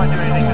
wondering